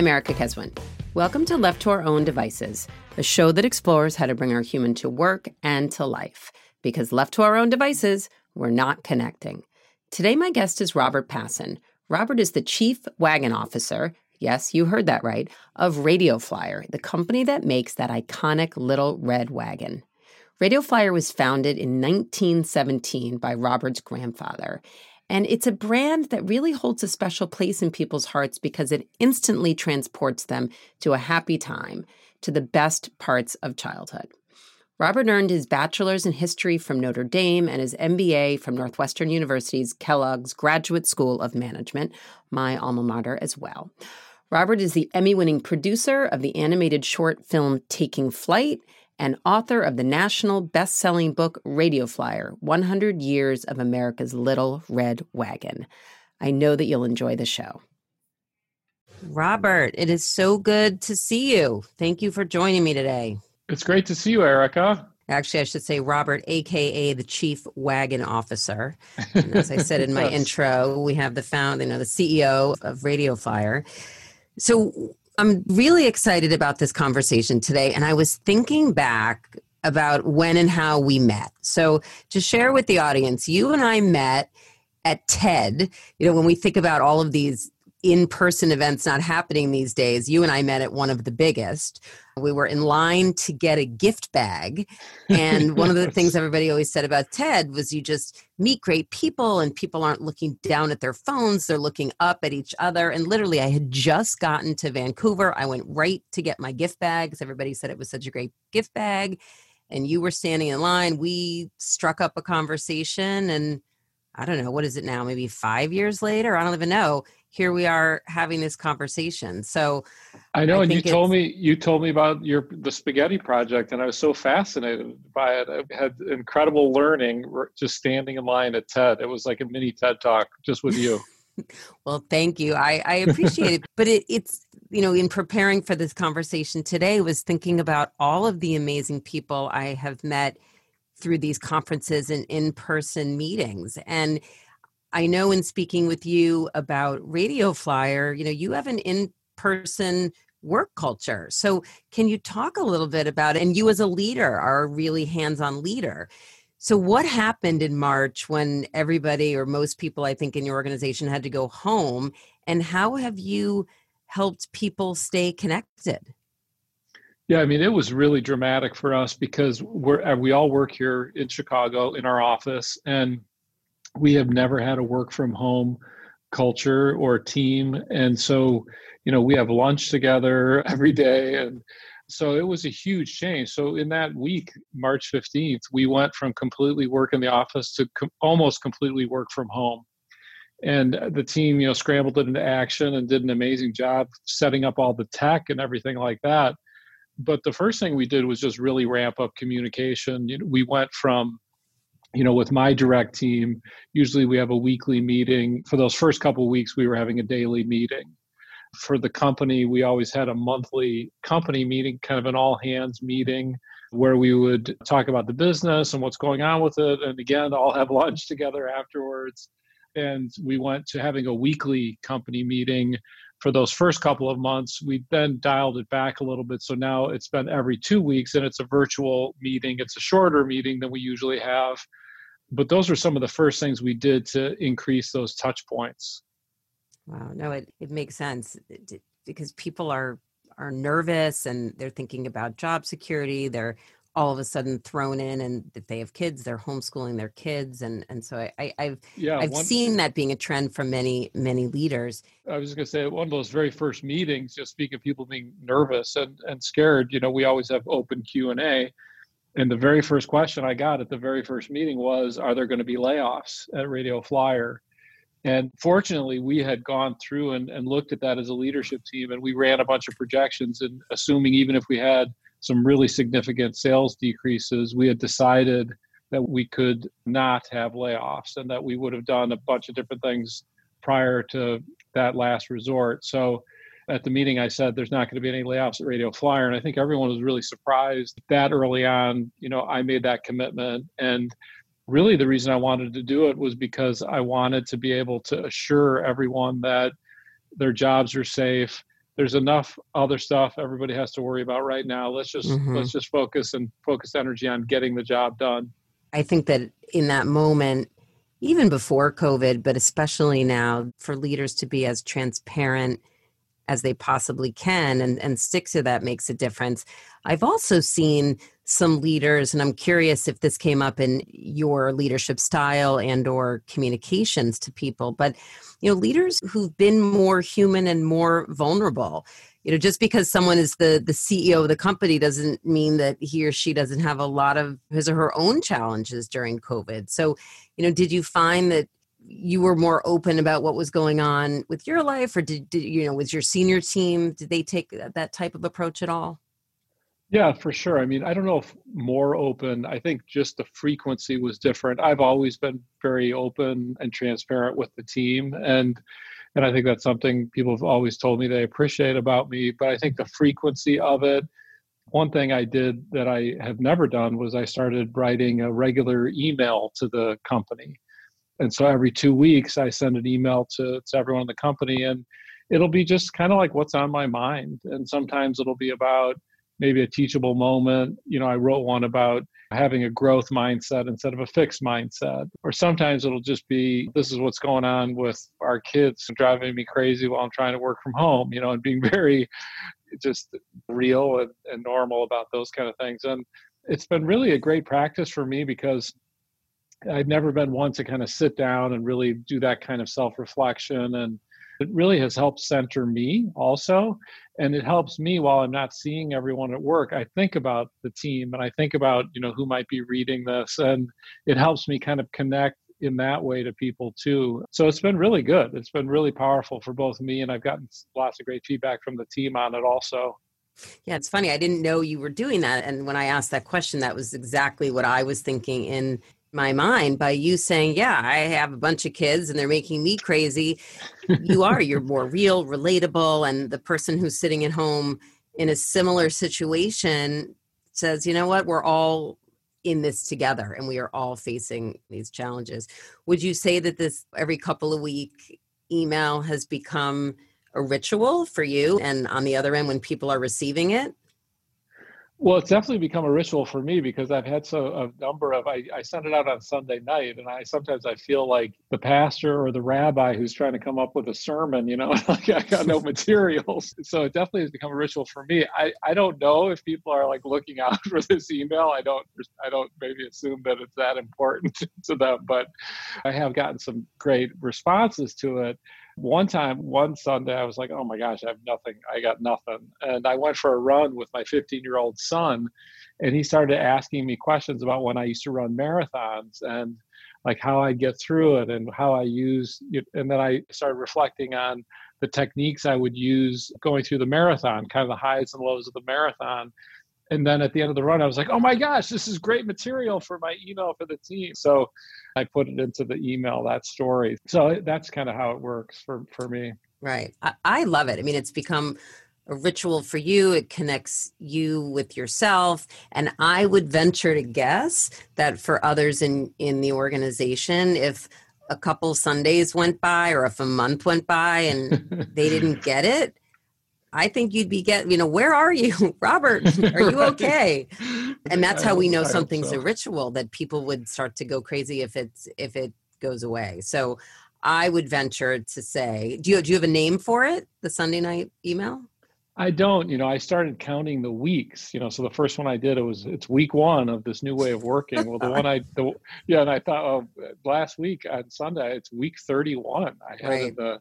I'm Erica Keswin. Welcome to Left to Our Own Devices, a show that explores how to bring our human to work and to life. Because left to our own devices, we're not connecting. Today, my guest is Robert Pasin. Robert is the Chief Wagon Officer, yes, you heard that right, of Radio Flyer, the company that makes that iconic little red wagon. Radio Flyer was founded in 1917 by Robert's grandfather. And it's a brand that really holds a special place in people's hearts because it instantly transports them to a happy time, to the best parts of childhood. Robert earned his bachelor's in history from Notre Dame and his MBA from Northwestern University's Kellogg's Graduate School of Management, my alma mater as well. Robert is the Emmy winning producer of the animated short film Taking Flight and author of the national best selling book Radio Flyer 100 Years of America's Little Red Wagon. I know that you'll enjoy the show. Robert, it is so good to see you. Thank you for joining me today. It's great to see you, Erica. Actually, I should say Robert, aka the Chief Wagon Officer. And as I said in my yes. intro, we have the found, you know, the CEO of Radio Flyer. So I'm really excited about this conversation today, and I was thinking back about when and how we met. So to share with the audience, you and I met at TED. You know, when we think about all of these in person events not happening these days, you and I met at one of the biggest. We were in line to get a gift bag. And one of the things everybody always said about TED was you just meet great people and people aren't looking down at their phones, they're looking up at each other. And literally, I had just gotten to Vancouver. I went right to get my gift bag because everybody said it was such a great gift bag. And you were standing in line. We struck up a conversation and I don't know, what is it now? Maybe five years later? I don't even know here we are having this conversation. So I know, I and you told me you told me about your the spaghetti project, and I was so fascinated by it. I had incredible learning just standing in line at TED. It was like a mini TED talk just with you. well, thank you. I, I appreciate it. But it, it's you know, in preparing for this conversation today, was thinking about all of the amazing people I have met through these conferences and in-person meetings and I know in speaking with you about Radio Flyer, you know, you have an in person work culture. So, can you talk a little bit about? And you, as a leader, are a really hands on leader. So, what happened in March when everybody or most people, I think, in your organization had to go home? And how have you helped people stay connected? Yeah, I mean, it was really dramatic for us because we're uh, we all work here in Chicago in our office, and we have never had a work from home culture or team. And so you know we have lunch together every day. And so it was a huge change. So in that week march 15th we went from completely work in the office to com- almost completely work from home. And the team you know scrambled it into action and did an amazing job setting up all the tech and everything like that. But the first thing we did was just really ramp up communication. You know, we went from you know with my direct team usually we have a weekly meeting. For those first couple of weeks we were having a daily meeting. For the company we always had a monthly company meeting kind of an all hands meeting where we would talk about the business and what's going on with it. And again all have lunch together afterwards. And we went to having a weekly company meeting for those first couple of months. We then dialed it back a little bit. So now it's been every two weeks and it's a virtual meeting. It's a shorter meeting than we usually have. But those were some of the first things we did to increase those touch points. Wow. No, it, it makes sense eh, because people are are nervous and they're thinking about job security. They're all of a sudden thrown in and if they have kids they're homeschooling their kids and and so I, I have yeah, I've one, seen that being a trend for many many leaders. I was going to say one of those very first meetings, just speaking of people being nervous and and scared. You know, we always have open Q and A, and the very first question I got at the very first meeting was, "Are there going to be layoffs at Radio Flyer?" And fortunately, we had gone through and, and looked at that as a leadership team, and we ran a bunch of projections. And assuming even if we had some really significant sales decreases, we had decided that we could not have layoffs and that we would have done a bunch of different things prior to that last resort. So at the meeting, I said there's not going to be any layoffs at Radio Flyer. And I think everyone was really surprised that early on, you know, I made that commitment. And really the reason I wanted to do it was because I wanted to be able to assure everyone that their jobs are safe, there's enough other stuff everybody has to worry about right now. Let's just mm-hmm. let's just focus and focus energy on getting the job done. I think that in that moment, even before COVID, but especially now, for leaders to be as transparent as they possibly can and, and stick to that makes a difference. I've also seen some leaders, and I'm curious if this came up in your leadership style and or communications to people, but you know, leaders who've been more human and more vulnerable you know just because someone is the the ceo of the company doesn't mean that he or she doesn't have a lot of his or her own challenges during covid. So you know did you find that you were more open about what was going on with your life or did, did you know was your senior team did they take that type of approach at all yeah for sure i mean i don't know if more open i think just the frequency was different i've always been very open and transparent with the team and and I think that's something people have always told me they appreciate about me. But I think the frequency of it, one thing I did that I have never done was I started writing a regular email to the company. And so every two weeks, I send an email to, to everyone in the company, and it'll be just kind of like what's on my mind. And sometimes it'll be about maybe a teachable moment. You know, I wrote one about having a growth mindset instead of a fixed mindset. Or sometimes it'll just be this is what's going on with our kids driving me crazy while I'm trying to work from home, you know, and being very just real and, and normal about those kind of things. And it's been really a great practice for me because I've never been one to kind of sit down and really do that kind of self reflection and it really has helped center me also and it helps me while i'm not seeing everyone at work i think about the team and i think about you know who might be reading this and it helps me kind of connect in that way to people too so it's been really good it's been really powerful for both me and i've gotten lots of great feedback from the team on it also yeah, it's funny. I didn't know you were doing that. And when I asked that question, that was exactly what I was thinking in my mind by you saying, Yeah, I have a bunch of kids and they're making me crazy. you are, you're more real, relatable. And the person who's sitting at home in a similar situation says, You know what? We're all in this together and we are all facing these challenges. Would you say that this every couple of week email has become a ritual for you and on the other end when people are receiving it? Well, it's definitely become a ritual for me because I've had so a number of I, I send it out on Sunday night, and I sometimes I feel like the pastor or the rabbi who's trying to come up with a sermon. You know, like I got no materials, so it definitely has become a ritual for me. I I don't know if people are like looking out for this email. I don't I don't maybe assume that it's that important to them, but I have gotten some great responses to it one time, one Sunday, I was like, oh my gosh, I have nothing. I got nothing. And I went for a run with my 15 year old son, and he started asking me questions about when I used to run marathons and like how I get through it and how I use it. And then I started reflecting on the techniques I would use going through the marathon, kind of the highs and lows of the marathon and then at the end of the run i was like oh my gosh this is great material for my email for the team. So i put it into the email that story. So that's kind of how it works for for me. Right. I, I love it. I mean it's become a ritual for you. It connects you with yourself. And i would venture to guess that for others in in the organization if a couple sundays went by or if a month went by and they didn't get it I think you'd be get you know where are you? Robert are you okay? And that's how we know something's so. a ritual that people would start to go crazy if it's if it goes away. So I would venture to say do you do you have a name for it the Sunday night email? I don't you know I started counting the weeks you know so the first one I did it was it's week one of this new way of working. Well the one I the, yeah and I thought oh last week on Sunday it's week 31 I had right. the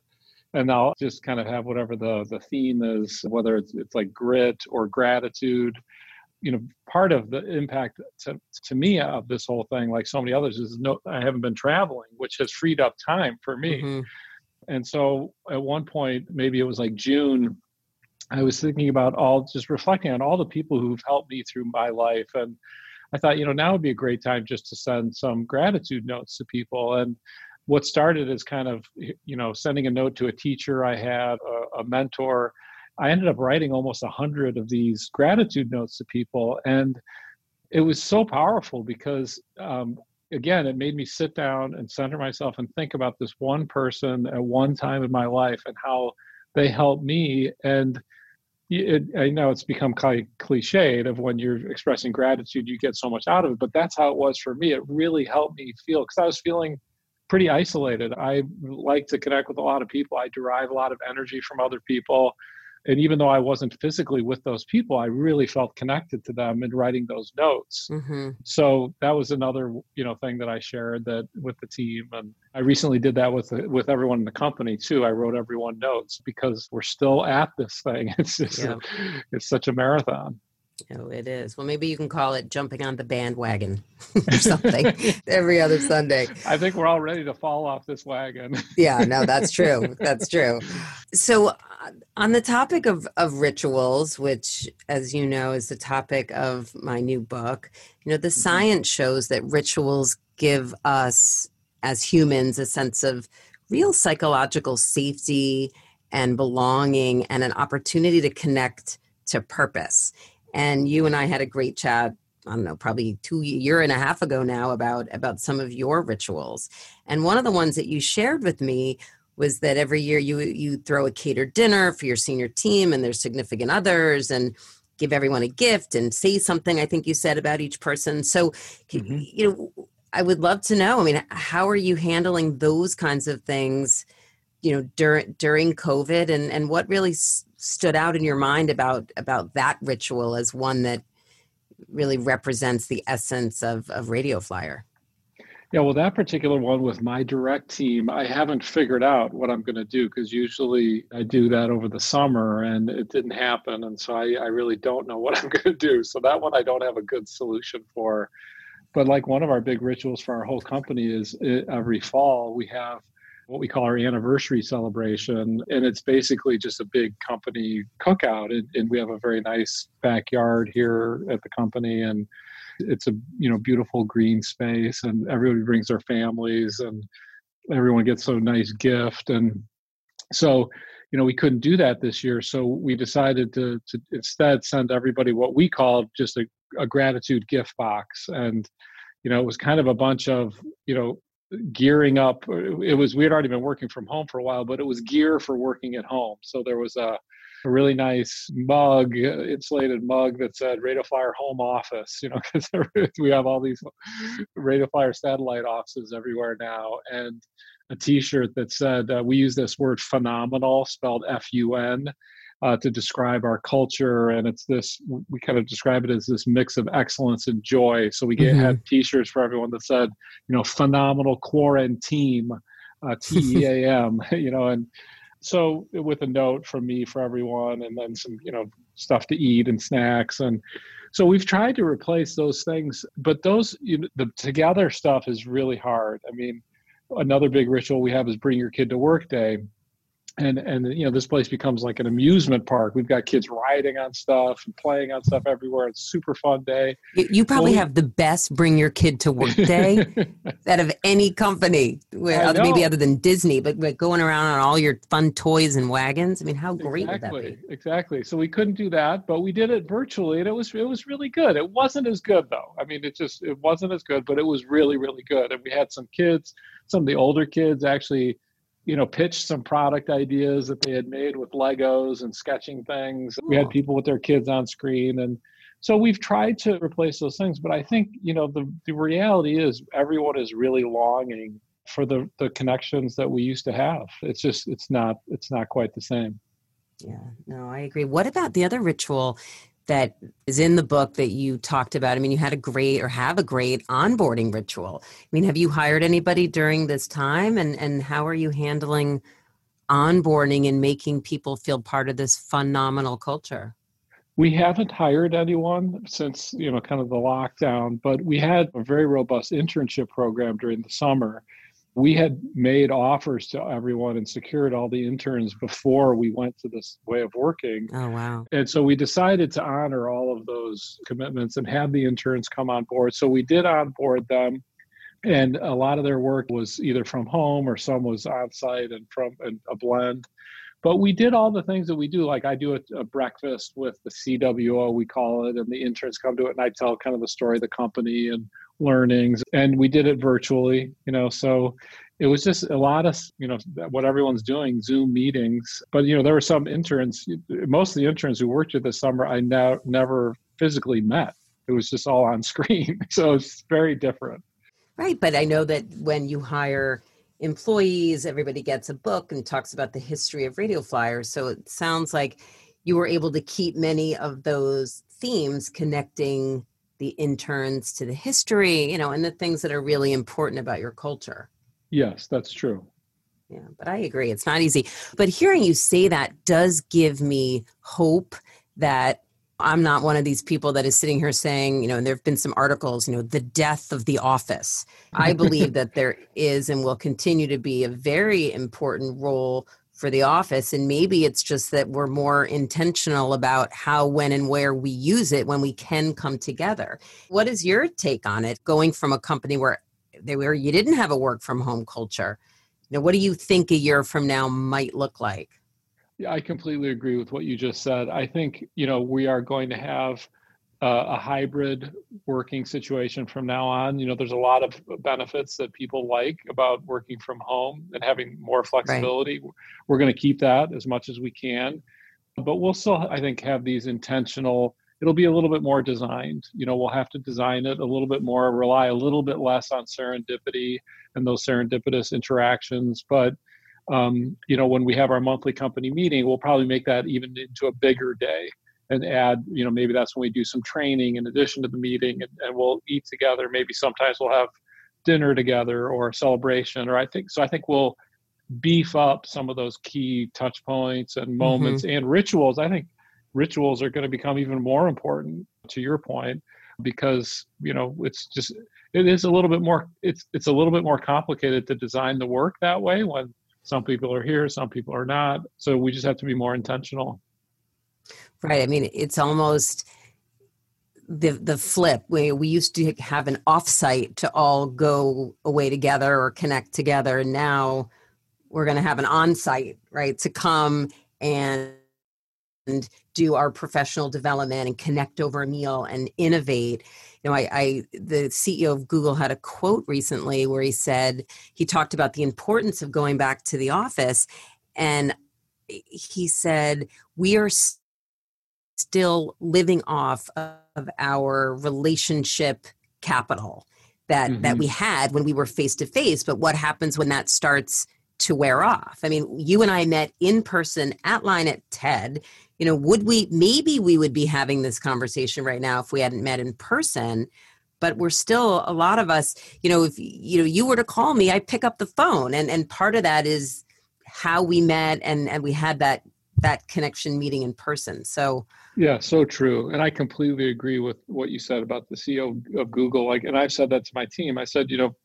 and I'll just kind of have whatever the the theme is, whether it's it's like grit or gratitude. You know, part of the impact to, to me of this whole thing, like so many others, is no, I haven't been traveling, which has freed up time for me. Mm-hmm. And so at one point, maybe it was like June, I was thinking about all, just reflecting on all the people who've helped me through my life. And I thought, you know, now would be a great time just to send some gratitude notes to people. And what started as kind of you know sending a note to a teacher i had a, a mentor i ended up writing almost a hundred of these gratitude notes to people and it was so powerful because um, again it made me sit down and center myself and think about this one person at one time in my life and how they helped me and it, I know it's become kind of cliched of when you're expressing gratitude, you get so much out of it, but that's how it was for me. It really helped me feel because I was feeling pretty isolated. I like to connect with a lot of people. I derive a lot of energy from other people and even though I wasn't physically with those people, I really felt connected to them in writing those notes. Mm-hmm. So that was another, you know, thing that I shared that with the team, and I recently did that with with everyone in the company too. I wrote everyone notes because we're still at this thing. It's just, yeah. a, it's such a marathon. Oh, it is. Well, maybe you can call it jumping on the bandwagon or something every other Sunday. I think we're all ready to fall off this wagon. yeah, no, that's true. That's true. So, uh, on the topic of, of rituals, which, as you know, is the topic of my new book, you know, the mm-hmm. science shows that rituals give us as humans a sense of real psychological safety and belonging and an opportunity to connect to purpose and you and I had a great chat I don't know, probably two year and a half ago now about about some of your rituals. And one of the ones that you shared with me was that every year you you throw a catered dinner for your senior team and their significant others and give everyone a gift and say something I think you said about each person. So mm-hmm. you know I would love to know, I mean, how are you handling those kinds of things, you know, during during COVID and and what really stood out in your mind about about that ritual as one that really represents the essence of of radio flyer? Yeah well that particular one with my direct team i haven't figured out what i'm going to do because usually i do that over the summer and it didn't happen and so I, I really don't know what i'm going to do. So that one i don't have a good solution for. But like one of our big rituals for our whole company is eh, every fall we have what we call our anniversary celebration. And it's basically just a big company cookout. And, and, we have a very nice backyard here at the company. And it's a you know beautiful green space and everybody brings their families and everyone gets a nice gift and so you know we couldn't do that this year so we decided to, to instead send everybody what we called just a, a gratitude gift box and you know it was kind of a bunch of you know gearing up. It was we had already been working from home for a while, but it was gear for working at home. So there was a, a really nice mug, insulated mug that said Radio Flyer Home Office. You know, because we have all these Radio Flyer satellite offices everywhere now, and a T-shirt that said uh, we use this word phenomenal, spelled F-U-N uh, to describe our culture. And it's this, we kind of describe it as this mix of excellence and joy. So we get, mm-hmm. had t shirts for everyone that said, you know, phenomenal quarantine, uh, T E A M, you know, and so with a note from me for everyone and then some, you know, stuff to eat and snacks. And so we've tried to replace those things, but those, you know, the together stuff is really hard. I mean, another big ritual we have is bring your kid to work day and and you know this place becomes like an amusement park. We've got kids riding on stuff and playing on stuff everywhere. It's super fun day. You, you probably well, have the best bring your kid to work day out of any company other, uh, maybe other than disney but, but going around on all your fun toys and wagons. I mean how great exactly, would that be? Exactly. So we couldn't do that but we did it virtually and it was it was really good. It wasn't as good though. I mean it just it wasn't as good but it was really really good. And we had some kids some of the older kids actually you know, pitched some product ideas that they had made with Legos and sketching things. Cool. We had people with their kids on screen. And so we've tried to replace those things. But I think, you know, the, the reality is everyone is really longing for the, the connections that we used to have. It's just, it's not, it's not quite the same. Yeah, no, I agree. What about the other ritual that is in the book that you talked about. I mean, you had a great or have a great onboarding ritual. I mean, have you hired anybody during this time and and how are you handling onboarding and making people feel part of this phenomenal culture? We haven't hired anyone since, you know, kind of the lockdown, but we had a very robust internship program during the summer we had made offers to everyone and secured all the interns before we went to this way of working. Oh, wow. And so we decided to honor all of those commitments and have the interns come on board. So we did onboard them. And a lot of their work was either from home or some was on site and from and a blend. But we did all the things that we do. Like I do a, a breakfast with the CWO, we call it, and the interns come to it and I tell kind of the story of the company and learnings and we did it virtually you know so it was just a lot of you know what everyone's doing zoom meetings. But you know there were some interns most of the interns who worked here this summer i now never physically met. It was just all on screen so it's very different. Right but i know that when you hire employees everybody gets a book and talks about the history of radio flyers so it sounds like you were able to keep many of those themes connecting the interns to the history you know and the things that are really important about your culture Yes, that's true. Yeah, but I agree. It's not easy. But hearing you say that does give me hope that I'm not one of these people that is sitting here saying, you know, and there have been some articles, you know, the death of the office. I believe that there is and will continue to be a very important role for the office. And maybe it's just that we're more intentional about how, when, and where we use it when we can come together. What is your take on it going from a company where they where you didn't have a work from home culture you know what do you think a year from now might look like yeah i completely agree with what you just said i think you know we are going to have uh, a hybrid working situation from now on you know there's a lot of benefits that people like about working from home and having more flexibility right. we're going to keep that as much as we can but we'll still i think have these intentional it'll be a little bit more designed. You know, we'll have to design it a little bit more, rely a little bit less on serendipity and those serendipitous interactions. But um, you know, when we have our monthly company meeting, we'll probably make that even into a bigger day and add, you know, maybe that's when we do some training in addition to the meeting and, and we'll eat together. Maybe sometimes we'll have dinner together or a celebration. Or I think so I think we'll beef up some of those key touch points and moments mm-hmm. and rituals. I think rituals are going to become even more important to your point because you know it's just it is a little bit more it's it's a little bit more complicated to design the work that way when some people are here some people are not so we just have to be more intentional right i mean it's almost the the flip where we used to have an offsite to all go away together or connect together and now we're going to have an on-site right to come and do our professional development and connect over a meal and innovate. You know I, I, the ceo of google had a quote recently where he said he talked about the importance of going back to the office and he said we are still living off of our relationship capital that mm-hmm. that we had when we were face to face but what happens when that starts to wear off. I mean, you and I met in person at line at TED you know would we maybe we would be having this conversation right now if we hadn't met in person but we're still a lot of us you know if you know you were to call me i pick up the phone and and part of that is how we met and and we had that that connection meeting in person so yeah so true and i completely agree with what you said about the ceo of google like and i've said that to my team i said you know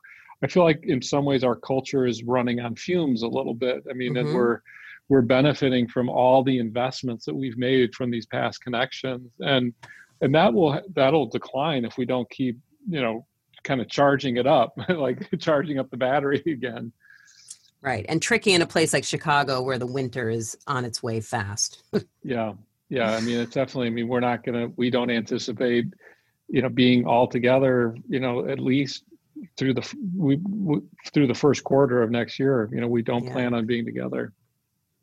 i feel like in some ways our culture is running on fumes a little bit i mean mm-hmm. and we're we're benefiting from all the investments that we've made from these past connections and and that will that'll decline if we don't keep you know kind of charging it up like charging up the battery again right and tricky in a place like chicago where the winter is on its way fast yeah yeah i mean it's definitely i mean we're not gonna we don't anticipate you know being all together you know at least through the we, we through the first quarter of next year you know we don't yeah. plan on being together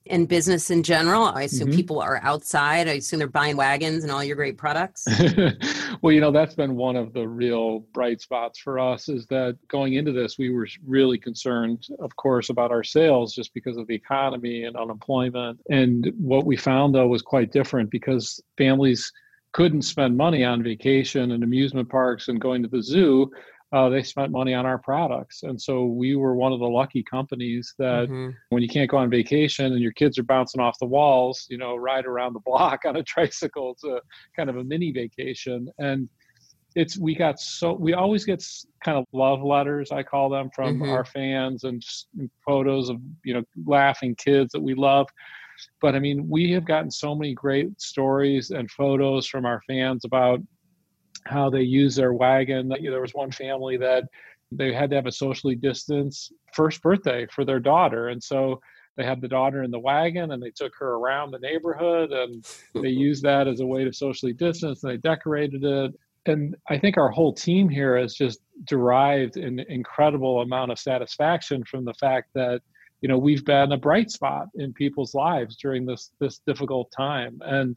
and business in general? I assume mm-hmm. people are outside. I assume they're buying wagons and all your great products. well, you know, that's been one of the real bright spots for us is that going into this, we were really concerned, of course, about our sales just because of the economy and unemployment. And what we found, though, was quite different because families couldn't spend money on vacation and amusement parks and going to the zoo uh, they spent money on our products. And so we were one of the lucky companies that mm-hmm. when you can't go on vacation and your kids are bouncing off the walls, you know, ride around the block on a tricycle. A kind of a mini vacation. And it's, we got so, we always get kind of love letters, I call them, from mm-hmm. our fans and photos of, you know, laughing kids that we love. But I mean, we have gotten so many great stories and photos from our fans about how they use their wagon. There was one family that they had to have a socially distanced first birthday for their daughter, and so they had the daughter in the wagon and they took her around the neighborhood and they used that as a way to socially distance and they decorated it. And I think our whole team here has just derived an incredible amount of satisfaction from the fact that you know we've been a bright spot in people's lives during this this difficult time. And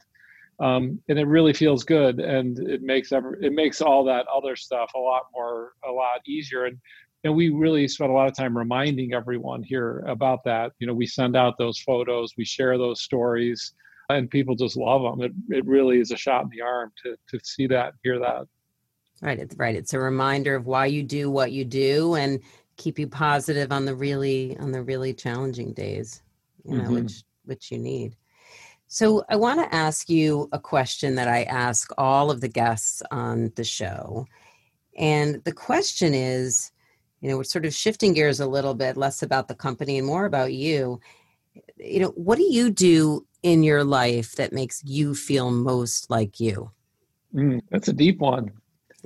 um, and it really feels good and it makes every, it makes all that other stuff a lot more a lot easier. And and we really spent a lot of time reminding everyone here about that. You know we send out those photos we share those stories and people just love them it, it really is a shot in the arm to to see that hear that. Right it's right. It's a reminder of why you do what you do and keep you positive on the really on the really challenging days you know mm-hmm. which which you need so i want to ask you a question that i ask all of the guests on the show. And the question is you know we're sort of shifting gears a little bit less about the company and more about you. You know what do you do in your life that makes you feel most like you? Mm, that's a deep one.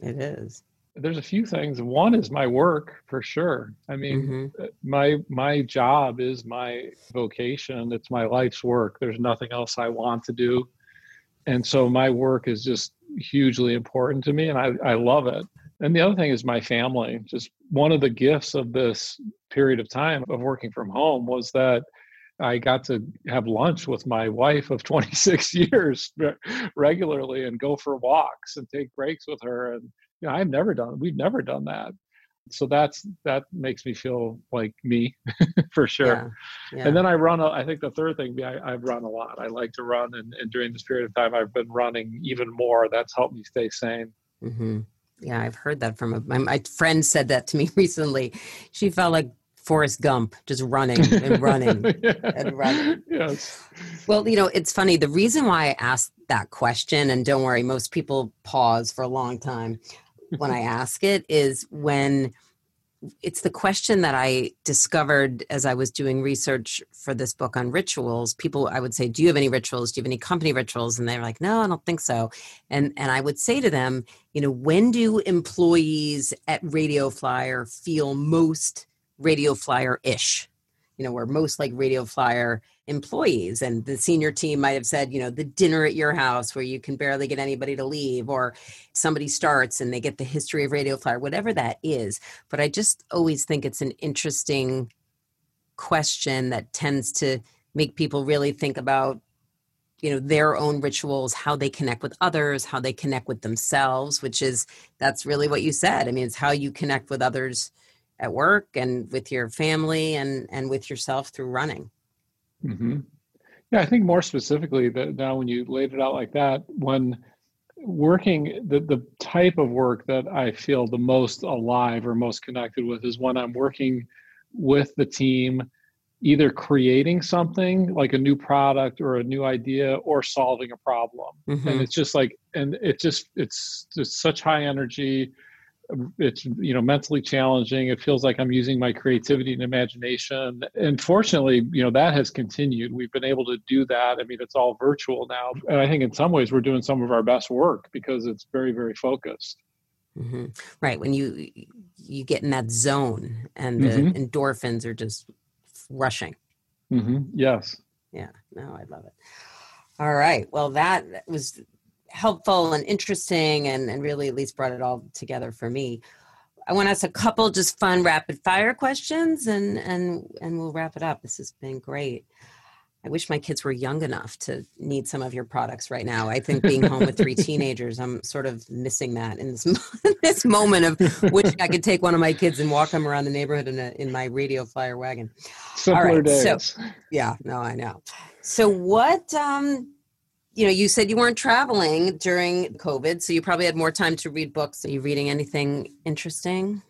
It is there's a few things. One is my work for sure. I mean mm-hmm. Uh, my my job is my vocation. It's my life's work. There's nothing else i want to do. And so my work is just hugely important to me and i, I love it. And the other thing is my family. Just one of the gifts of this period of time of working from home was that I got to have lunch with my wife of 26 years regularly and go for walks and take breaks with her and you know, I've never done, we've never done that. So that's, that makes me feel like me for sure. Yeah, yeah. And then I run, a, I think the third thing, I, I've run a lot. I like to run. And, and, during this period of time, I've been running even more. That's helped me stay sane. Mm-hmm. Yeah, I've heard that from a, my, my friend said that to me recently. She felt like Forrest Gump, just running and running yeah. and running. Yes. Well, you know, it's funny. The reason why I asked that question, and don't worry, most people pause for a long time when I ask it is when it's the question that I discovered as I was doing research for this book on rituals. People, I would say, "Do you have any rituals? Do you have any company rituals?" And they're like, "No, I don't think so." And and I would say to them, you know, when do employees at Radio Flyer feel most Radio Flyer ish? You know, we're most like Radio Flyer employees and the senior team might have said you know the dinner at your house where you can barely get anybody to leave or somebody starts and they get the history of radio flyer whatever that is. But i just always think it's an interesting question that tends to make people really think about you know their own rituals how they connect with others how they connect with themselves which is that's really what you said. I mean it's how you connect with others at work and with your family and and with yourself through running Mm-hmm. Yeah, I think more specifically that now when you laid it out like that, when working the, the type of work that I feel the most alive or most connected with is when I'm working with the team, either creating something like a new product or a new idea or solving a problem. Mm-hmm. And it's just like, and it just, it's just such high energy it's you know mentally challenging. It feels like i'm using my creativity and imagination. And fortunately you know that has continued. We've been able to do that. I mean it's all virtual now. And i think in some ways we're doing some of our best work because it's very very focused. Mm-hmm. right. When you you get in that zone and the mm-hmm. endorphins are just rushing. Mm-hmm. yes. Yeah. No i love it. All right. Well that was helpful and interesting and, and really at least brought it all together for me. I want to ask a couple just fun rapid fire questions and and and we'll wrap it up. This has been great. I wish my kids were young enough to need some of your products right now. I think being home with three teenagers, I'm sort of missing that in this this moment of wishing I could take one of my kids and walk them around the neighborhood in a, in my radio flyer wagon. Simpler All right, days. So, yeah, no, I know. So what um you know, you said you weren't traveling during COVID, so you probably had more time to read books. Are you reading anything interesting?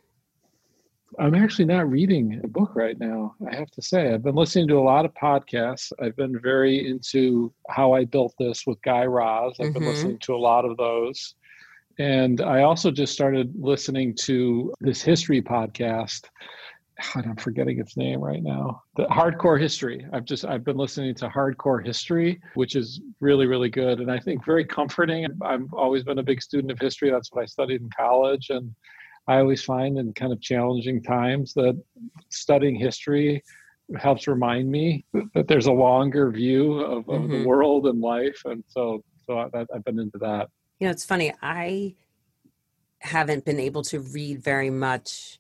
I'm actually not reading a book right now. I have to say, I've been listening to a lot of podcasts. I've been very into how I built this with Guy Raz. I've mm-hmm. been listening to a lot of those. And I also just started listening to this history podcast I'm forgetting its name right now. The Hardcore History. I've just I've been listening to Hardcore History, which is really really good, and I think very comforting. I've always been a big student of history. That's what I studied in college, and I always find in kind of challenging times that studying history helps remind me that there's a longer view of, of mm-hmm. the world and life, and so so I, I've been into that. You know, it's funny. I haven't been able to read very much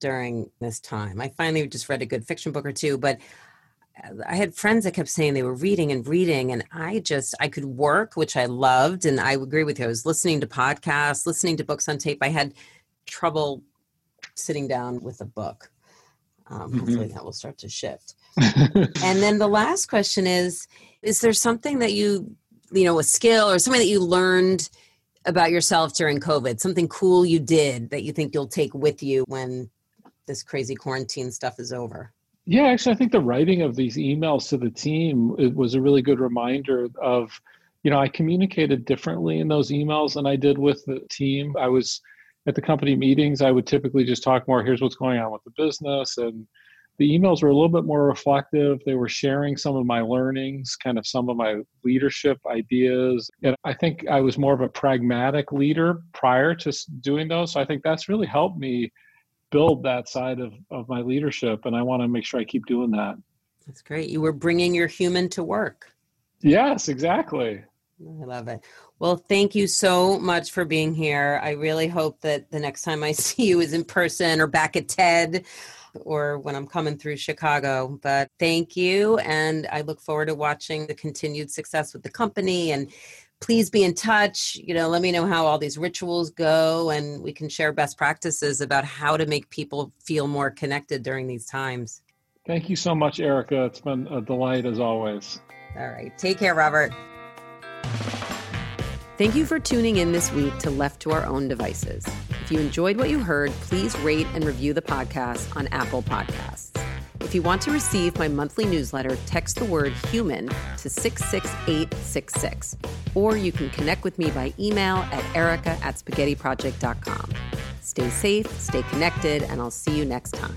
during this time. I finally just read a good fiction book or two, but I had friends that kept saying they were reading and reading, and I just I could work, which I loved, and I agree with you. I was listening to podcasts, listening to books on tape. I had trouble sitting down with a book. Um, mm-hmm. Hopefully, that will start to shift. and then the last question is: Is there something that you, you know, a skill or something that you learned about yourself during COVID? Something cool you did that you think you'll take with you when this crazy quarantine stuff is over? Yeah, actually, I think the writing of these emails to the team it was a really good reminder of, you know, I communicated differently in those emails than I did with the team. I was at the company meetings, I would typically just talk more, here's what's going on with the business. And the emails were a little bit more reflective. They were sharing some of my learnings, kind of some of my leadership ideas. And I think I was more of a pragmatic leader prior to doing those. So I think that's really helped me build that side of, of my leadership and i want to make sure i keep doing that. That's great. You were bringing your human to work. Yes exactly. I love it. Well thank you so much for being here. I really hope that the next time i see you is in person or back at ted or when i'm coming through chicago. But thank you and i look forward to watching the continued success with the company and please be in touch. You know, let me know how all these rituals go, and we can share best practices about how to make people feel more connected during these times. Thank you so much, Erica. It's been a delight as always. All right. Take care, Robert. Thank you for tuning in this week to Left to Our Own Devices. If you enjoyed what you heard, please rate and review the podcast on Apple Podcasts. If you want to receive my monthly newsletter, text the word human to 66866. Or you can connect with me by email at erica at spaghettiproject.com. Stay safe, stay connected, and I'll see you next time.